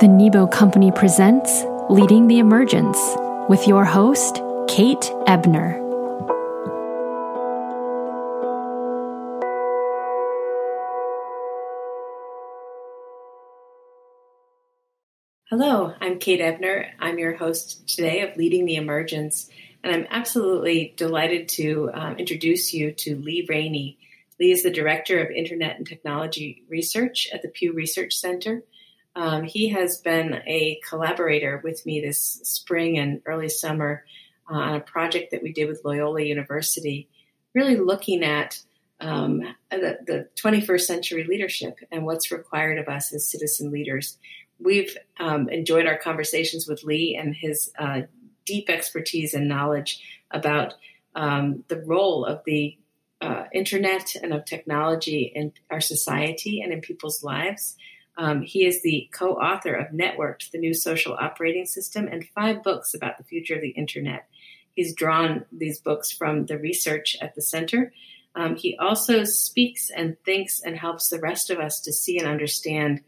The Nebo Company presents Leading the Emergence with your host, Kate Ebner. Hello, I'm Kate Ebner. I'm your host today of Leading the Emergence, and I'm absolutely delighted to um, introduce you to Lee Rainie. Lee is the Director of Internet and Technology Research at the Pew Research Center. Um, he has been a collaborator with me this spring and early summer uh, on a project that we did with Loyola University, really looking at um, the, the, 21st century leadership and what's required of us as citizen leaders. We've um, enjoyed our conversations with Lee and his uh, deep expertise and knowledge about um, the role of the uh, internet and of technology in our society and in people's lives. Um, he is the co author of Networked, the new social operating system, and five books about the future of the internet. He's drawn these books from the research at the center. Um, he also speaks and thinks and helps the rest of us to see and understand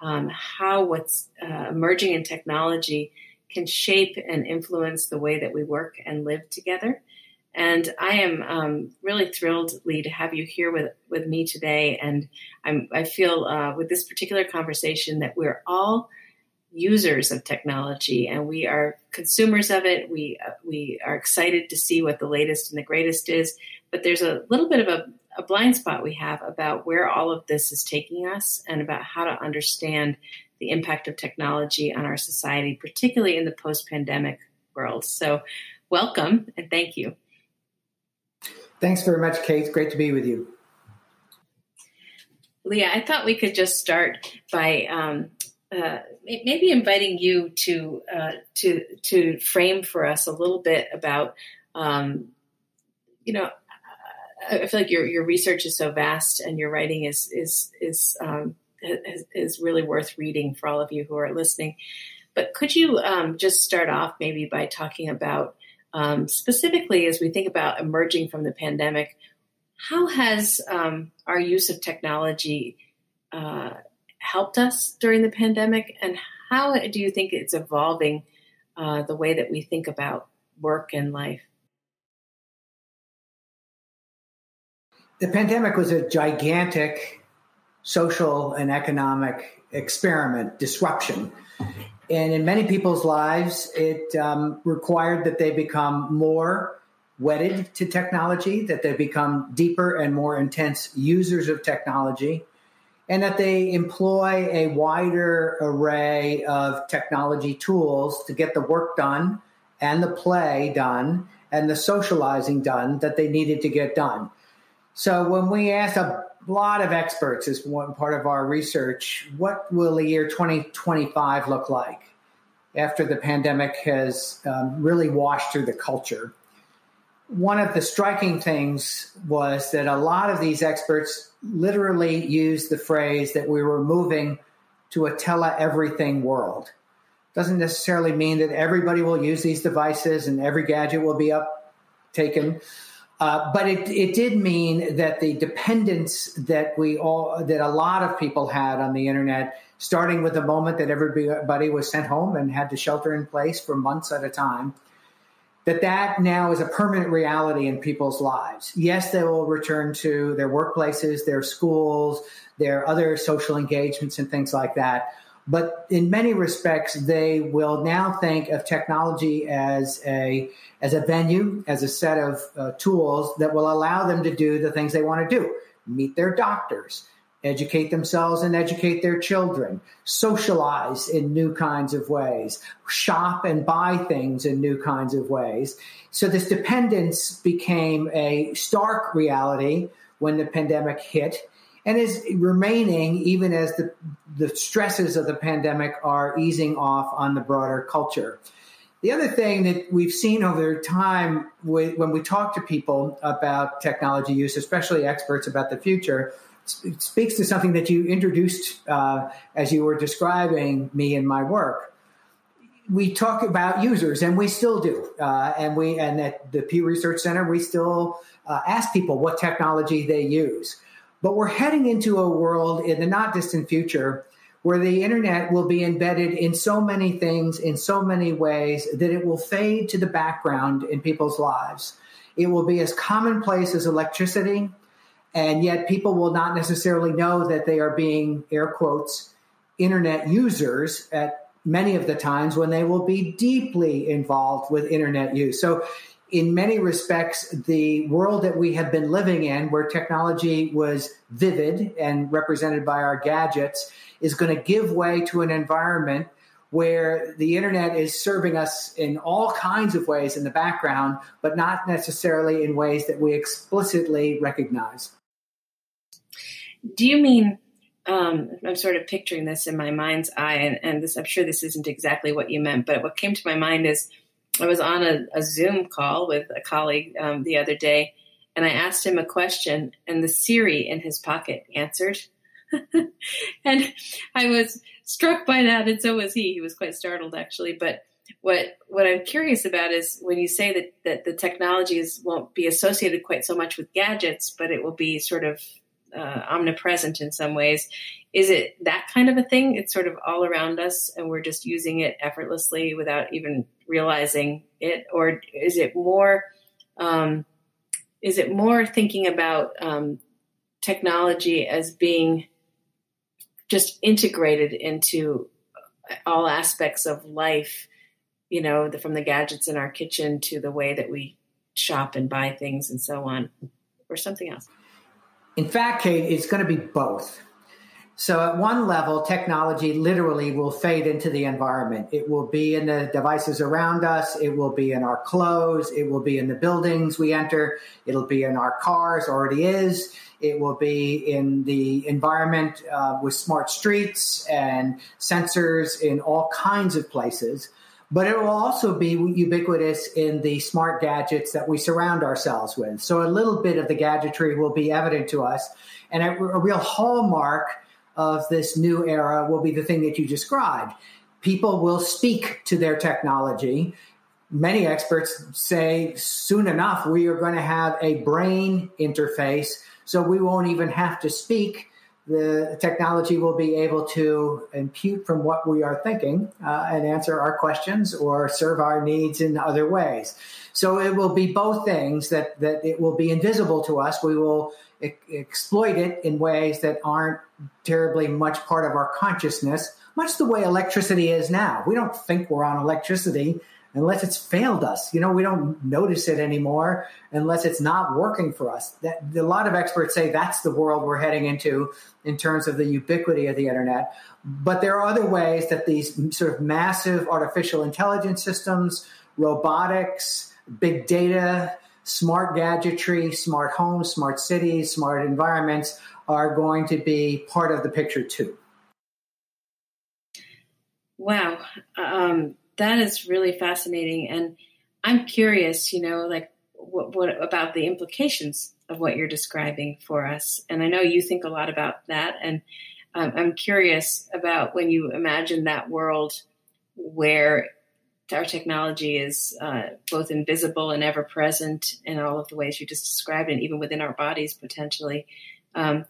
um, how what's uh, emerging in technology can shape and influence the way that we work and live together. And I am um, really thrilled, Lee, to have you here with, with me today. And I'm, I feel uh, with this particular conversation that we're all users of technology and we are consumers of it. We, uh, we are excited to see what the latest and the greatest is. But there's a little bit of a, a blind spot we have about where all of this is taking us and about how to understand the impact of technology on our society, particularly in the post pandemic world. So, welcome and thank you. Thanks very much, Kate. Great to be with you. Leah, I thought we could just start by um, uh, maybe inviting you to uh, to to frame for us a little bit about, um, you know, I feel like your your research is so vast and your writing is is is um, is, is, really worth reading for all of you who are listening. But could you um, just start off maybe by talking about um, specifically, as we think about emerging from the pandemic, how has um, our use of technology uh, helped us during the pandemic, and how do you think it's evolving uh, the way that we think about work and life? The pandemic was a gigantic social and economic experiment, disruption. And in many people's lives, it um, required that they become more wedded to technology, that they become deeper and more intense users of technology, and that they employ a wider array of technology tools to get the work done and the play done and the socializing done that they needed to get done. So when we asked a lot of experts is one part of our research, what will the year 2025 look like after the pandemic has um, really washed through the culture? One of the striking things was that a lot of these experts literally used the phrase that we were moving to a tele everything world. Doesn't necessarily mean that everybody will use these devices and every gadget will be up taken uh, but it, it did mean that the dependence that we all that a lot of people had on the internet, starting with the moment that everybody was sent home and had to shelter in place for months at a time, that that now is a permanent reality in people's lives. Yes, they will return to their workplaces, their schools, their other social engagements, and things like that. But in many respects, they will now think of technology as a as a venue, as a set of uh, tools that will allow them to do the things they want to do: meet their doctors, educate themselves and educate their children, socialize in new kinds of ways, shop and buy things in new kinds of ways. So this dependence became a stark reality when the pandemic hit and is remaining even as the, the stresses of the pandemic are easing off on the broader culture. The other thing that we've seen over time when we talk to people about technology use, especially experts about the future, speaks to something that you introduced uh, as you were describing me and my work. We talk about users, and we still do. Uh, and we and at the Pew Research Center, we still uh, ask people what technology they use. But we're heading into a world in the not distant future where the internet will be embedded in so many things in so many ways that it will fade to the background in people's lives. It will be as commonplace as electricity, and yet people will not necessarily know that they are being, air quotes, internet users at many of the times when they will be deeply involved with internet use. So in many respects, the world that we have been living in, where technology was vivid and represented by our gadgets, is going to give way to an environment where the internet is serving us in all kinds of ways in the background, but not necessarily in ways that we explicitly recognize. Do you mean? Um, I'm sort of picturing this in my mind's eye, and, and this, I'm sure this isn't exactly what you meant, but what came to my mind is I was on a, a Zoom call with a colleague um, the other day, and I asked him a question, and the Siri in his pocket answered. and I was struck by that, and so was he. He was quite startled, actually. But what what I'm curious about is when you say that that the technologies won't be associated quite so much with gadgets, but it will be sort of uh, omnipresent in some ways. Is it that kind of a thing? It's sort of all around us, and we're just using it effortlessly without even realizing it, or is it more? Um, is it more thinking about um, technology as being just integrated into all aspects of life? You know, the, from the gadgets in our kitchen to the way that we shop and buy things and so on, or something else. In fact, Kate, it's going to be both. So, at one level, technology literally will fade into the environment. It will be in the devices around us, it will be in our clothes, it will be in the buildings we enter, it'll be in our cars, already is. It will be in the environment uh, with smart streets and sensors in all kinds of places but it will also be ubiquitous in the smart gadgets that we surround ourselves with. So a little bit of the gadgetry will be evident to us. And a, a real hallmark of this new era will be the thing that you described. People will speak to their technology. Many experts say soon enough we are going to have a brain interface, so we won't even have to speak the technology will be able to impute from what we are thinking uh, and answer our questions or serve our needs in other ways. So it will be both things that, that it will be invisible to us. We will exploit it in ways that aren't terribly much part of our consciousness, much the way electricity is now. We don't think we're on electricity unless it's failed us. You know, we don't notice it anymore unless it's not working for us. That, a lot of experts say that's the world we're heading into in terms of the ubiquity of the internet. But there are other ways that these sort of massive artificial intelligence systems, robotics, big data, smart gadgetry, smart homes, smart cities, smart environments are going to be part of the picture too. Wow. Um, that is really fascinating. And I'm curious, you know, like what, what about the implications of what you're describing for us? And I know you think a lot about that. And um, I'm curious about when you imagine that world where our technology is uh, both invisible and ever present in all of the ways you just described, and even within our bodies potentially. Um,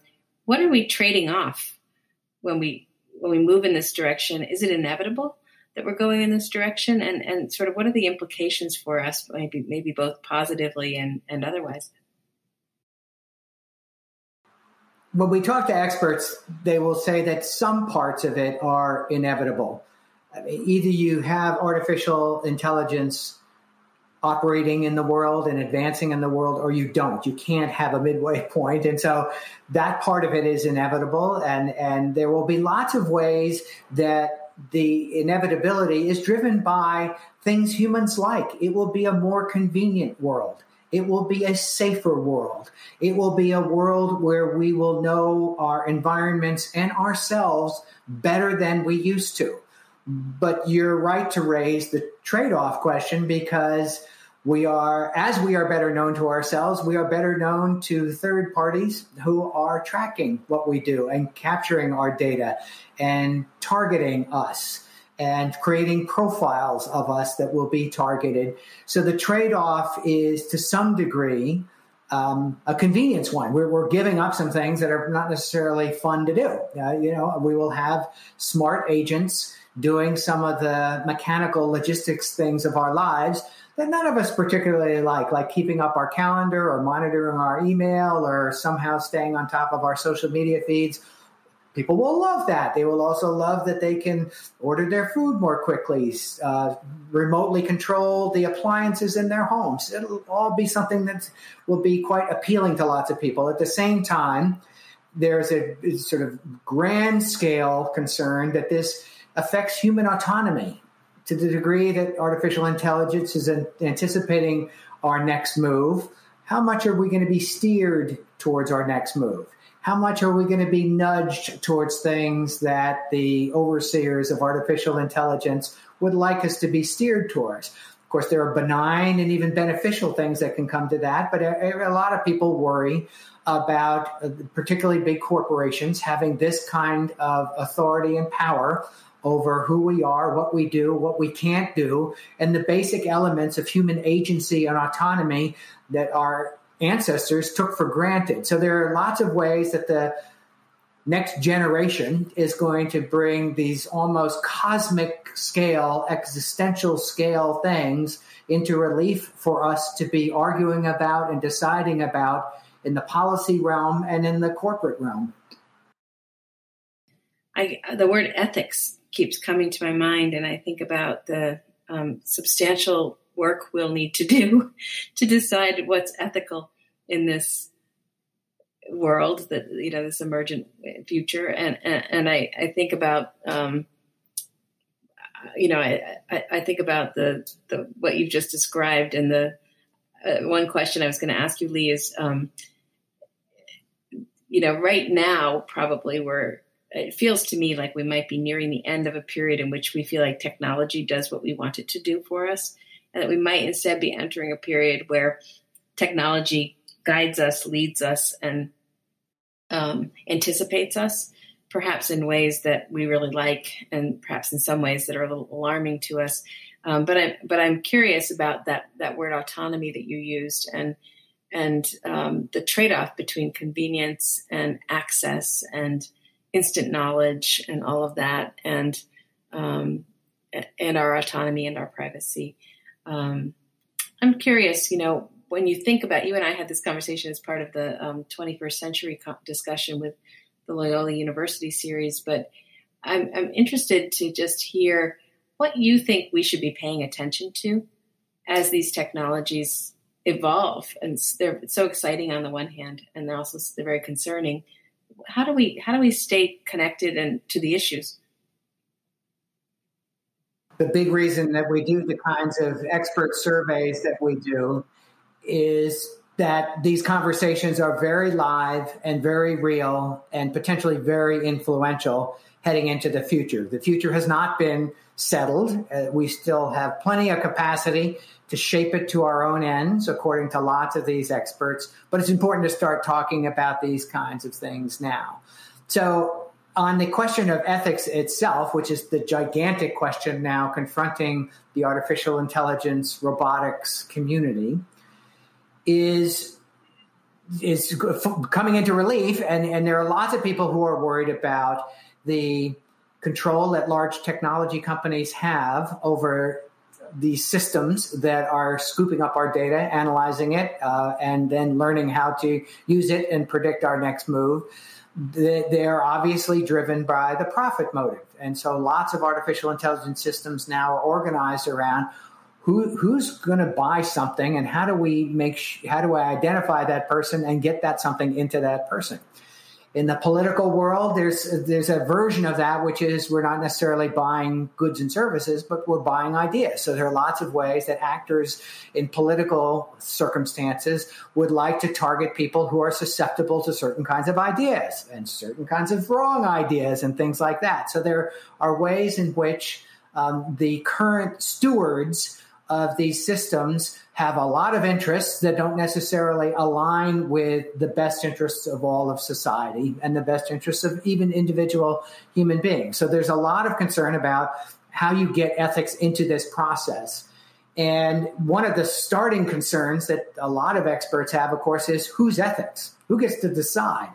what are we trading off when we when we move in this direction? Is it inevitable? that we're going in this direction and, and sort of what are the implications for us maybe maybe both positively and, and otherwise when we talk to experts they will say that some parts of it are inevitable I mean, either you have artificial intelligence operating in the world and advancing in the world or you don't you can't have a midway point and so that part of it is inevitable and and there will be lots of ways that the inevitability is driven by things humans like. It will be a more convenient world. It will be a safer world. It will be a world where we will know our environments and ourselves better than we used to. But you're right to raise the trade off question because we are, as we are better known to ourselves, we are better known to third parties who are tracking what we do and capturing our data and targeting us and creating profiles of us that will be targeted. So the trade off is to some degree um, a convenience one. We're, we're, giving up some things that are not necessarily fun to do. Uh, you know, we will have smart agents doing some of the mechanical logistics things of our lives that none of us particularly like, like keeping up our calendar or monitoring our email or somehow staying on top of our social media feeds people will love that. They will also love that they can order their food more quickly, uh, remotely control the appliances in their homes. It'll all be something that will be quite appealing to lots of people. At the same time, there's a, a sort of grand scale concern that this affects human autonomy to the degree that artificial intelligence is anticipating our next move. How much are we going to be steered towards our next move? how much are we going to be nudged towards things that the overseers of artificial intelligence would like us to be steered towards? Of course, there are benign and even beneficial things that can come to that, but a, a lot of people worry about uh, particularly big corporations having this kind of authority and power over who we are, what we do, what we can't do, and the basic elements of human agency and autonomy that our ancestors took for granted. So there are lots of ways that the next generation is going to bring these almost cosmic scale, existential scale things into relief for us to be arguing about and deciding about in the policy realm and in the corporate realm. I, the word ethics keeps coming to my mind, and I think about the um, substantial work we'll need to do to decide what's ethical in this world that you know this emergent future. And and, and I, I think about um, you know I, I, I think about the the what you've just described and the uh, one question I was going to ask you Lee is um, you know right now probably we're it feels to me like we might be nearing the end of a period in which we feel like technology does what we want it to do for us and that we might instead be entering a period where technology guides us, leads us, and um, anticipates us, perhaps in ways that we really like, and perhaps in some ways that are a little alarming to us. Um, but I'm but I'm curious about that that word autonomy that you used and and um, the trade off between convenience and access and instant knowledge and all of that and um, and our autonomy and our privacy. Um, I'm curious, you know, when you think about you and I had this conversation as part of the um, 21st century co- discussion with the Loyola University series, but I'm, I'm interested to just hear what you think we should be paying attention to as these technologies evolve. And they're so exciting on the one hand, and they're also they're very concerning. How do we how do we stay connected and to the issues? The big reason that we do the kinds of expert surveys that we do is that these conversations are very live and very real and potentially very influential heading into the future. The future has not been settled. Uh, we still have plenty of capacity to shape it to our own ends, according to lots of these experts. But it's important to start talking about these kinds of things now. So, on the question of ethics itself, which is the gigantic question now confronting the artificial intelligence robotics community, is is coming into relief, and and there are lots of people who are worried about the control that large technology companies have over these systems that are scooping up our data, analyzing it, uh, and then learning how to use it and predict our next move. They're obviously driven by the profit motive. And so lots of artificial intelligence systems now are organized around who who's going to buy something and how do we make sh- how do I identify that person and get that something into that person in the political world there's there's a version of that which is we're not necessarily buying goods and services but we're buying ideas. So there are lots of ways that actors in political circumstances would like to target people who are susceptible to certain kinds of ideas and certain kinds of wrong ideas and things like that. So there are ways in which um, the current stewards of these systems have a lot of interests that don't necessarily align with the best interests of all of society and the best interests of even individual human beings. So there's a lot of concern about how you get ethics into this process. And one of the starting concerns that a lot of experts have, of course, is whose ethics? Who gets to decide?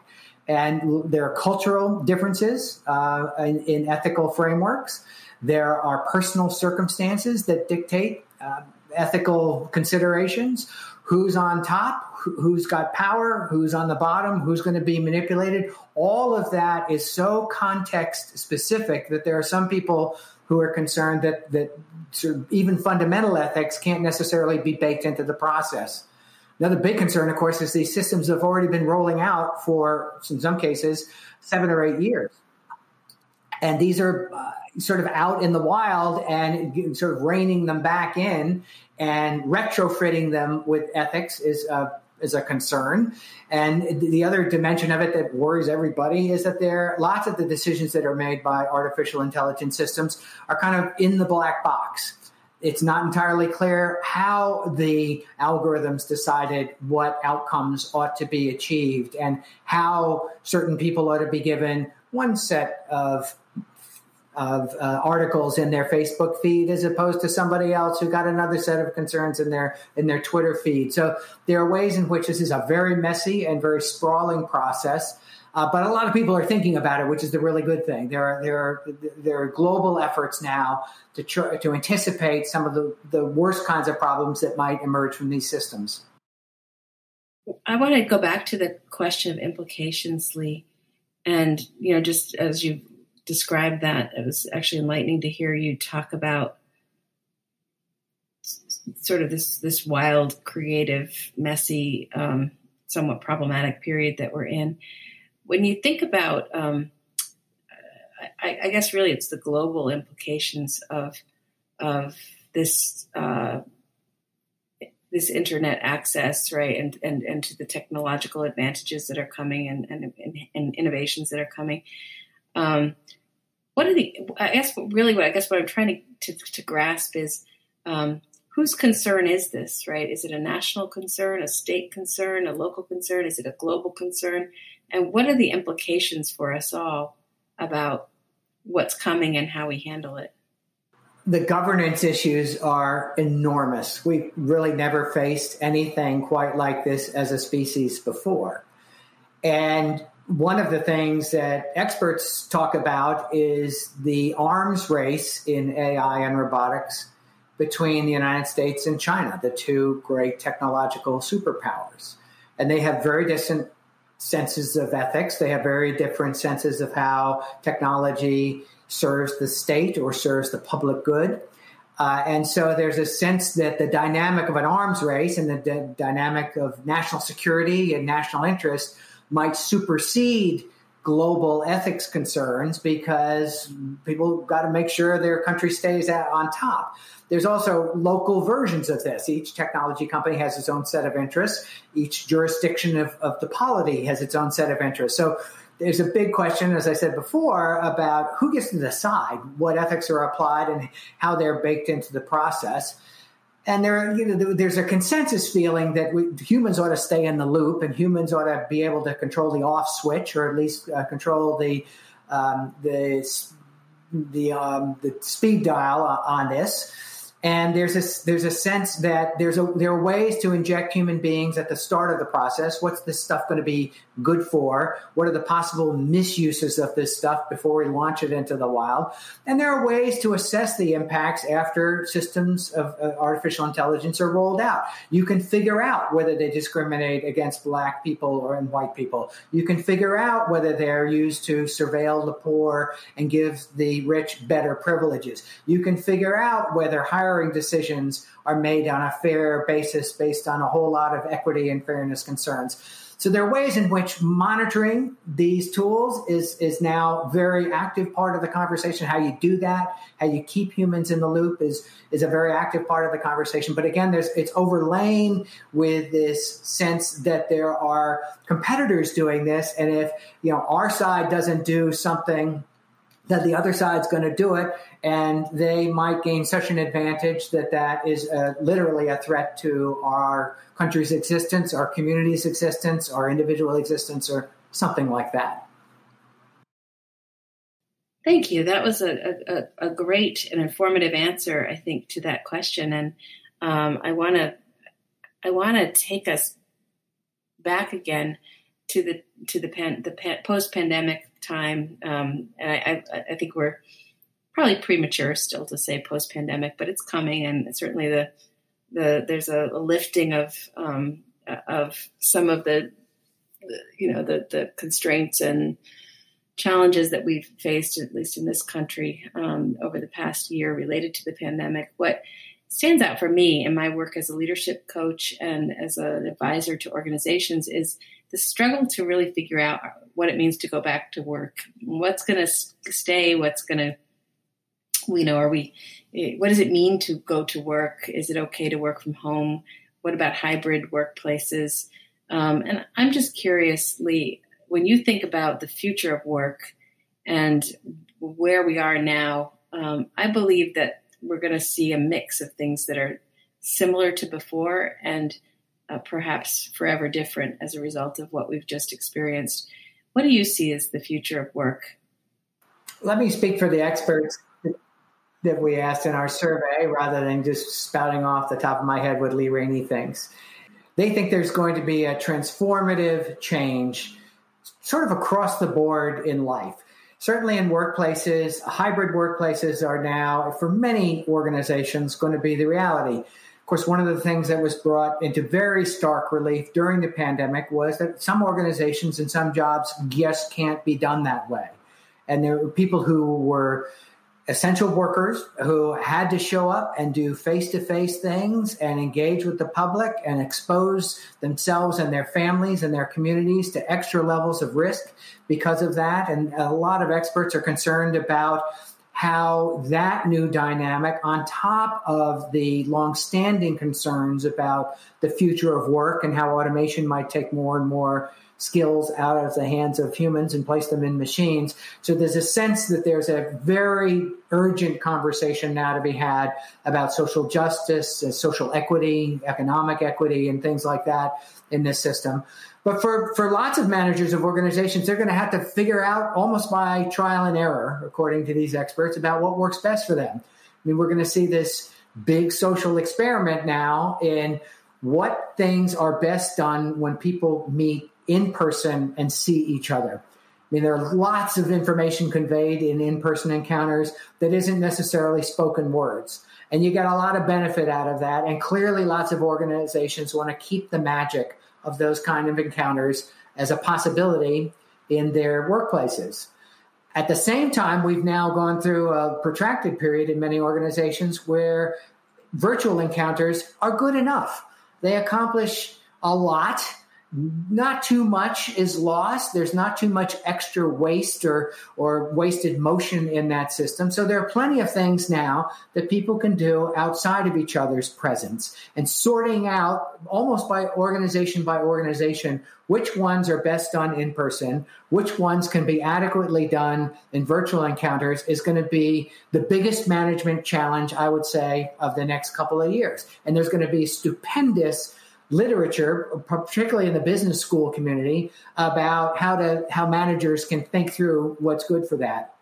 And there are cultural differences uh, in, in, ethical frameworks. There are personal circumstances that dictate uh, ethical considerations. Who's on top? Who's got power? Who's on the bottom? Who's going to be manipulated? All of that is so context specific that there are some people who are concerned that that sort of even fundamental ethics can't necessarily be baked into the process. Another big concern, of course, is these systems have already been rolling out for, in some cases, seven or eight years. And these are uh, sort of out in the wild and sort of reining them back in and retrofitting them with ethics is uh, is a concern. And the other dimension of it that worries everybody is that there lots of the decisions that are made by artificial intelligence systems are kind of in the black box. It's not entirely clear how the algorithms decided what outcomes ought to be achieved and how certain people ought to be given one set of of uh, articles in their Facebook feed as opposed to somebody else who got another set of concerns in their in their Twitter feed. So there are ways in which this is a very messy and very sprawling process. Uh, but a lot of people are thinking about it, which is the really good thing. There are there are there are global efforts now to tr- to anticipate some of the, the worst kinds of problems that might emerge from these systems. I want to go back to the question of implications, Lee, and you know, just as you described that. It was actually enlightening to hear you talk about sort of this this wild, creative, messy, um, somewhat problematic period that we're in. When you think about, um, I, I, guess really it's the global implications of of this uh, this internet access, right, and, and and to the technological advantages that are coming and and, and innovations that are coming. Um, what are the? I guess really what I guess what I'm trying to to, to grasp is um, whose concern is this? Right? Is it a national concern, a state concern, a local concern? Is it a global concern? And what are the implications for us all about what's coming and how we handle it? the governance issues are enormous. We've really never faced anything quite like this as a species before. And one of the things that experts talk about is the arms race in AI and robotics between the United States and China, the two great technological superpowers. And they have very different senses of ethics. They have very different senses of how technology serves the state or serves the public good. Uh, and so there's a sense that the dynamic of an arms race and the d- dynamic of national security and national interest might supersede global ethics concerns because people got to make sure their country stays at, on top. There's also local versions of this. Each technology company has its own set of interests. Each jurisdiction of, of the polity has its own set of interests. So there's a big question, as I said before, about who gets to decide what ethics are applied and how they're baked into the process and there, you know, there's a consensus feeling that we, humans ought to stay in the loop, and humans ought to be able to control the off switch, or at least uh, control the um, the the um, the speed dial on this. And there's a there's a sense that there's a there are ways to inject human beings at the start of the process. What's this stuff going to be good for? What are the possible misuses of this stuff before we launch it into the wild? And there are ways to assess the impacts after systems of uh, artificial intelligence are rolled out. You can figure out whether they discriminate against black people or in white people. You can figure out whether they're used to surveil the poor and give the rich better privileges. You can figure out whether hiring decisions are made on a fair basis based on a whole lot of equity and fairness concerns. So there are ways in which monitoring these tools is is now very active part of the conversation. How you do that, how you keep humans in the loop is is a very active part of the conversation. But again, there's it's overlaying with this sense that there are competitors doing this, and if you know our side doesn't do something that the other side's going to do it and they might gain such an advantage that that is uh, literally a threat to our country's existence our community's existence our individual existence or something like that. Thank you. That was a, a, a great and informative answer i think to that question. And um, I want to I want to take us back again to the to the pan, the pan, post pandemic time, um, and I, I, I, think we're probably premature still to say post pandemic, but it's coming, and certainly the the there's a, a lifting of um, of some of the, the, you know the the constraints and challenges that we've faced, at least in this country, um, over the past year related to the pandemic. What stands out for me in my work as a leadership coach and as an advisor to organizations is the struggle to really figure out what it means to go back to work. What's going to stay? What's going to, you know, are we, eh, what does it mean to go to work? Is it okay to work from home? What about hybrid workplaces? Um, and I'm just curiously, when you think about the future of work and where we are now, um, I believe that we're going to see a mix of things that are similar to before and uh, perhaps forever different as a result of what we've just experienced. What do you see as the future of work? Let me speak for the experts that we asked in our survey rather than just spouting off the top of my head what Lee Rainie thinks. They think there's going to be a transformative change sort of across the board in life. Certainly in workplaces, hybrid workplaces are now, for many organizations, going to be the reality. Of course, one of the things that was brought into very stark relief during the pandemic was that some organizations and some jobs just can't be done that way. And there were people who were essential workers who had to show up and do face to face things and engage with the public and expose themselves and their families and their communities to extra levels of risk because of that. And a lot of experts are concerned about how that new dynamic, on top of the longstanding concerns about the future of work and how automation might take more and more skills out of the hands of humans and place them in machines. So there's a sense that there's a very urgent conversation now to be had about social justice, uh, social equity, economic equity, and things like that in this system. But for, for lots of managers of organizations, they're going to have to figure out almost by trial and error, according to these experts, about what works best for them. I mean, we're going to see this big social experiment now in what things are best done when people meet in person and see each other. I mean, there are lots of information conveyed in in person encounters that isn't necessarily spoken words. And you get a lot of benefit out of that. And clearly, lots of organizations want to keep the magic of those kind of encounters as a possibility in their workplaces. At the same time, we've now gone through a protracted period in many organizations where virtual encounters are good enough. They accomplish a lot not too much is lost. There's not too much extra waste or, or wasted motion in that system. So there are plenty of things now that people can do outside of each other's presence and sorting out almost by organization by organization which ones are best done in person, which ones can be adequately done in virtual encounters is going to be the biggest management challenge, I would say, of the next couple of years. And there's going to be stupendous literature, particularly in the business school community, about how to how managers can think through what's good for that.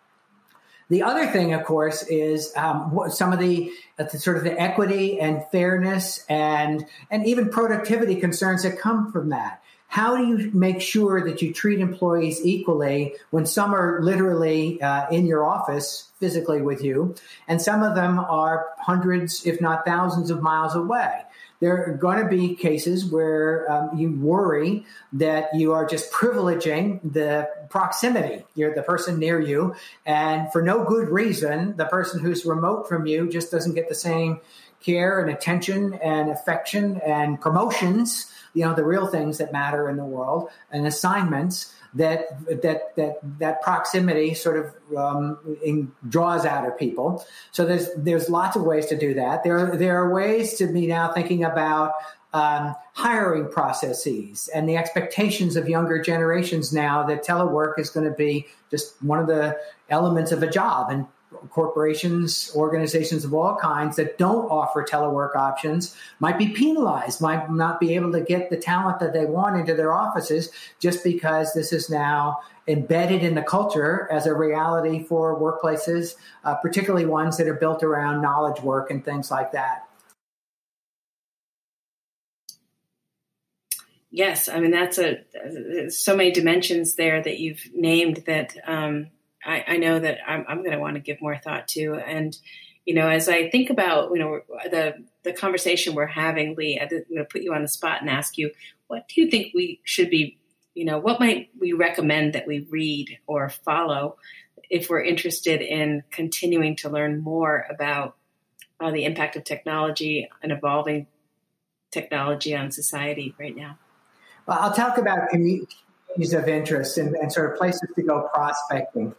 The other thing, of course, is um, some of the, uh, the, sort of the equity and fairness and and even productivity concerns that come from that. How do you make sure that you treat employees equally when some are literally uh, in your office physically with you, and some of them are hundreds, if not thousands, of miles away? There are going to be cases where um, you worry that you are just privileging the proximity. You're the person near you, and for no good reason, the person who's remote from you just doesn't get the same care and attention and affection and promotions. You know, the real things that matter in the world and assignments that that that that proximity sort of um, in, draws out of people. So there's there's lots of ways to do that. There there are ways to be now thinking about um, hiring processes and the expectations of younger generations now that telework is going to be just one of the elements of a job and corporations, organizations of all kinds that don't offer telework options might be penalized, might not be able to get the talent that they want into their offices just because this is now embedded in the culture as a reality for workplaces, uh, particularly ones that are built around knowledge work and things like that. Yes, I mean that's a so many dimensions there that you've named that um, I, I, know that I'm, I'm going to want to give more thought to. And you know, as I think about you know the the conversation we're having, Lee, I'm going to put you on the spot and ask you, what do you think we should be? You know, what might we recommend that we read or follow if we're interested in continuing to learn more about uh, the impact of technology and evolving technology on society right now? Well, I'll talk about communities of interest and, and sort of places to go prospecting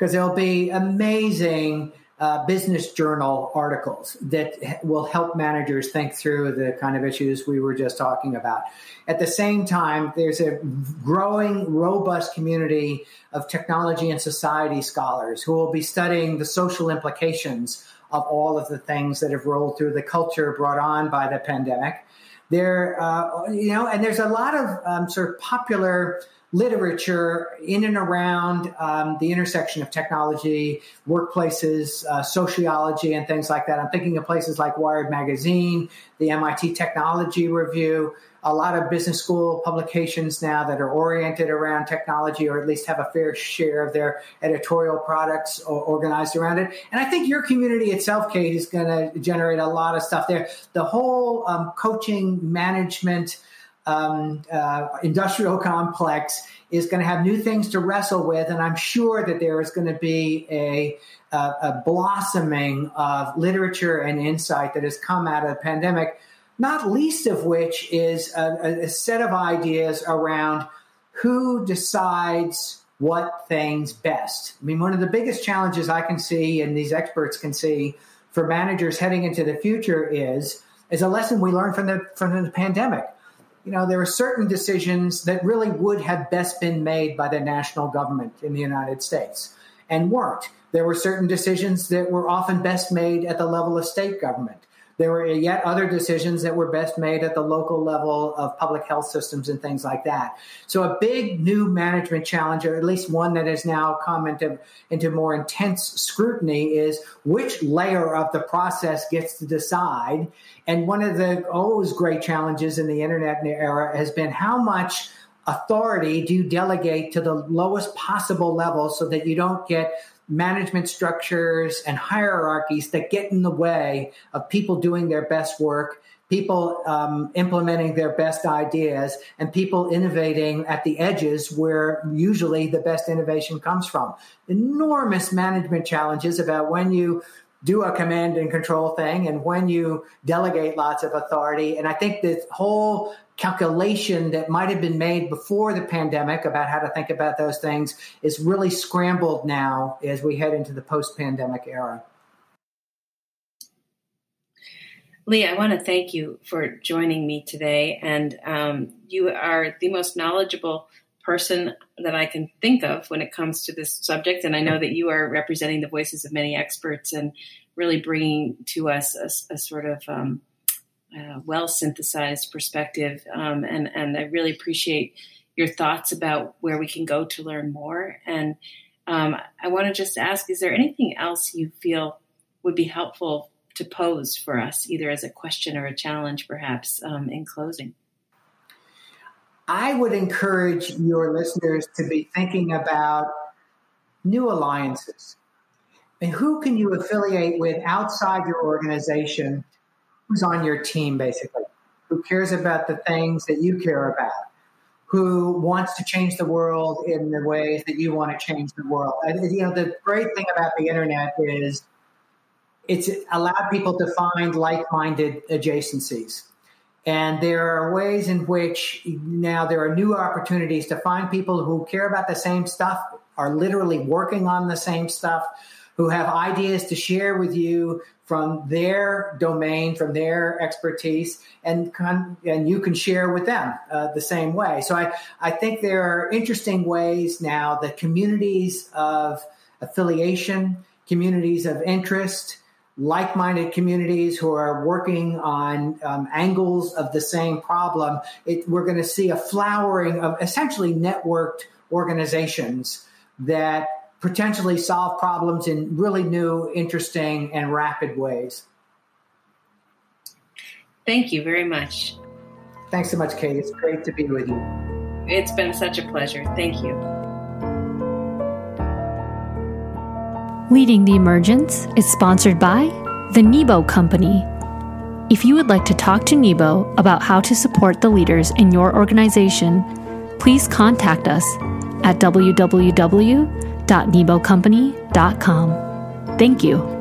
because there'll be amazing uh, business journal articles that will help managers think through the kind of issues we were just talking about. At the same time, there's a growing, robust community of technology and society scholars who will be studying the social implications of all of the things that have rolled through the culture brought on by the pandemic. There, uh, you know, and there's a lot of um, sort of popular literature in and around um, the intersection of technology, workplaces, uh, sociology, and things like that. I'm thinking of places like Wired Magazine, the MIT Technology Review, a lot of business school publications now that are oriented around technology or at least have a fair share of their editorial products organized around it. And I think your community itself, Kate, is going to generate a lot of stuff there. The whole um, coaching management um, uh, industrial complex is going to have new things to wrestle with, and I'm sure that there is going to be a, a, a blossoming of literature and insight that has come out of the pandemic. Not least of which is a, a set of ideas around who decides what things best. I mean, one of the biggest challenges I can see, and these experts can see, for managers heading into the future is is a lesson we learned from the from the pandemic you know, there are certain decisions that really would have best been made by the national government in the United States and weren't. There were certain decisions that were often best made at the level of state government. There were yet other decisions that were best made at the local level of public health systems and things like that. So, a big new management challenge, or at least one that has now come into, into more intense scrutiny, is which layer of the process gets to decide. And one of the always great challenges in the internet era has been how much authority do you delegate to the lowest possible level so that you don't get management structures and hierarchies that get in the way of people doing their best work, people um, implementing their best ideas, and people innovating at the edges where usually the best innovation comes from. Enormous management challenges about when you do a command and control thing and when you delegate lots of authority. And I think this whole calculation that might have been made before the pandemic about how to think about those things is really scrambled now as we head into the post pandemic era. Lee, I want to thank you for joining me today. And um, you are the most knowledgeable person that I can think of when it comes to this subject. And I know that you are representing the voices of many experts and really bringing to us a, a sort of um, uh, well synthesized perspective. Um, and, and I really appreciate your thoughts about where we can go to learn more. And um, I want to just ask is there anything else you feel would be helpful to pose for us, either as a question or a challenge, perhaps, um, in closing? I would encourage your listeners to be thinking about new alliances. And who can you affiliate with outside your organization? Who's on your team, basically? Who cares about the things that you care about? Who wants to change the world in the ways that you want to change the world? And, you know, the great thing about the internet is it's allowed people to find like-minded adjacencies and there are ways in which now there are new opportunities to find people who care about the same stuff, are literally working on the same stuff, who have ideas to share with you from their domain, from their expertise, and con- and you can share with them uh, the same way. So I I think there are interesting ways now that communities of affiliation, communities of interest, like minded communities who are working on um, angles of the same problem, it, we're going to see a flowering of essentially networked organizations that potentially solve problems in really new, interesting, and rapid ways. Thank you very much. Thanks so much, Kate. It's great to be with you. It's been such a pleasure. Thank you. Leading the Emergence is sponsored by the Nebo Company. If you would like to talk to Nebo about how to support the leaders in your organization, please contact us at www.nebocompany.com. Thank you.